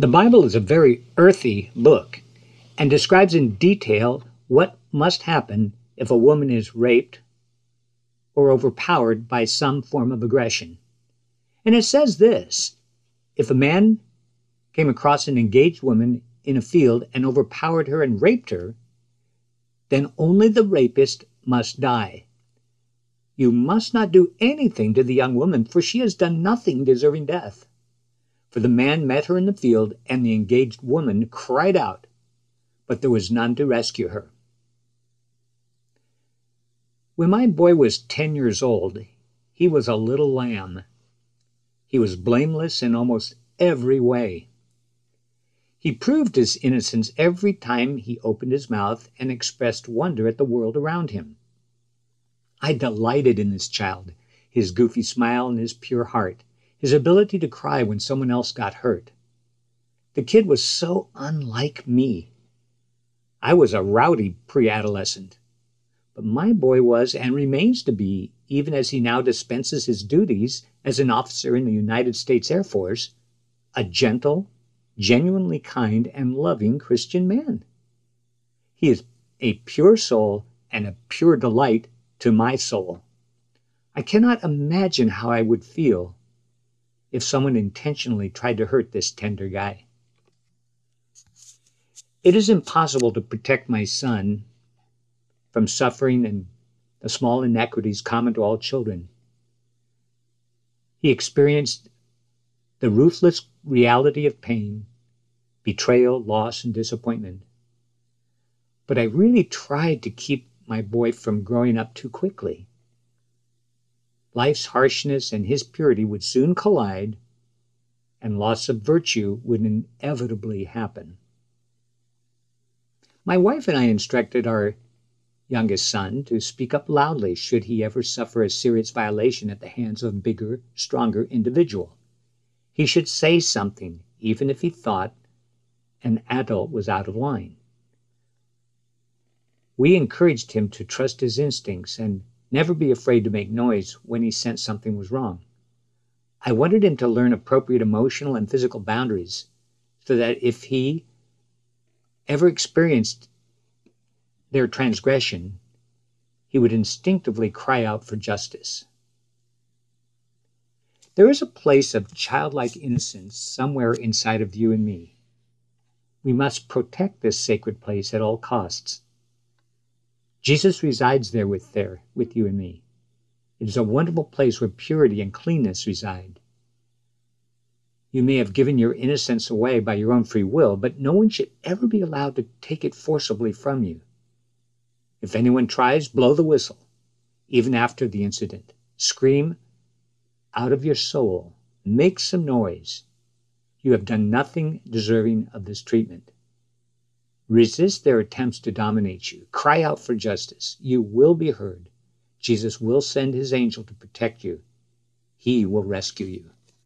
The Bible is a very earthy book and describes in detail what must happen if a woman is raped or overpowered by some form of aggression. And it says this if a man came across an engaged woman in a field and overpowered her and raped her, then only the rapist must die. You must not do anything to the young woman, for she has done nothing deserving death. For the man met her in the field, and the engaged woman cried out, but there was none to rescue her. When my boy was 10 years old, he was a little lamb. He was blameless in almost every way. He proved his innocence every time he opened his mouth and expressed wonder at the world around him. I delighted in this child, his goofy smile and his pure heart his ability to cry when someone else got hurt. The kid was so unlike me. I was a rowdy pre adolescent, but my boy was and remains to be, even as he now dispenses his duties as an officer in the United States Air Force, a gentle, genuinely kind, and loving Christian man. He is a pure soul and a pure delight to my soul. I cannot imagine how I would feel if someone intentionally tried to hurt this tender guy. It is impossible to protect my son from suffering and the small inequities common to all children. He experienced the ruthless reality of pain, betrayal, loss, and disappointment. But I really tried to keep my boy from growing up too quickly life's harshness and his purity would soon collide, and loss of virtue would inevitably happen. My wife and I instructed our youngest son to speak up loudly should he ever suffer a serious violation at the hands of a bigger, stronger individual. He should say something, even if he thought an adult was out of line. We encouraged him to trust his instincts and Never be afraid to make noise when he sensed something was wrong. I wanted him to learn appropriate emotional and physical boundaries so that if he ever experienced their transgression, he would instinctively cry out for justice. There is a place of childlike innocence somewhere inside of you and me. We must protect this sacred place at all costs. Jesus resides there with there with you and me. It is a wonderful place where purity and cleanness reside. You may have given your innocence away by your own free will, but no one should ever be allowed to take it forcibly from you. If anyone tries, blow the whistle, even after the incident. Scream out of your soul. Make some noise. You have done nothing deserving of this treatment. Resist their attempts to dominate you. Cry out for justice. You will be heard. Jesus will send his angel to protect you. He will rescue you.